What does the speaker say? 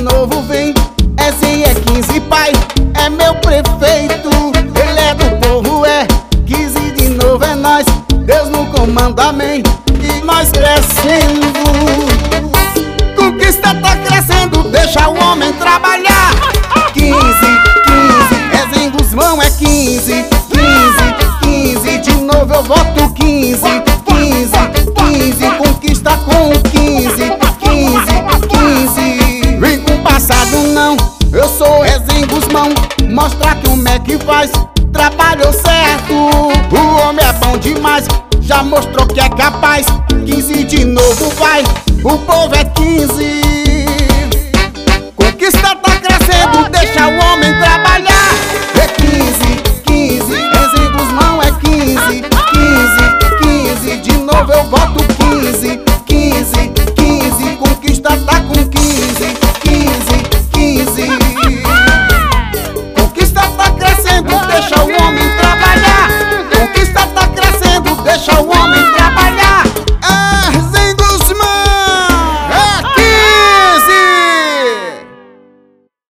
novo vem. SE15, pai, é meu prefeito. Ele é do povo, é 15 de novo é nós. Deus no comando, amém. E nós crescendo. Conquista tá crescendo, deixa o homem trabalhar. 15, 15, Ezen Guzmão é 15 trabalhou certo. O homem é bom demais, já mostrou que é capaz. 15 de novo vai, o povo é 15 Conquista tá crescendo, deixa o homem trabalhar. É 15, 15, Rezen Guzmão é 15 15, 15, de novo eu voto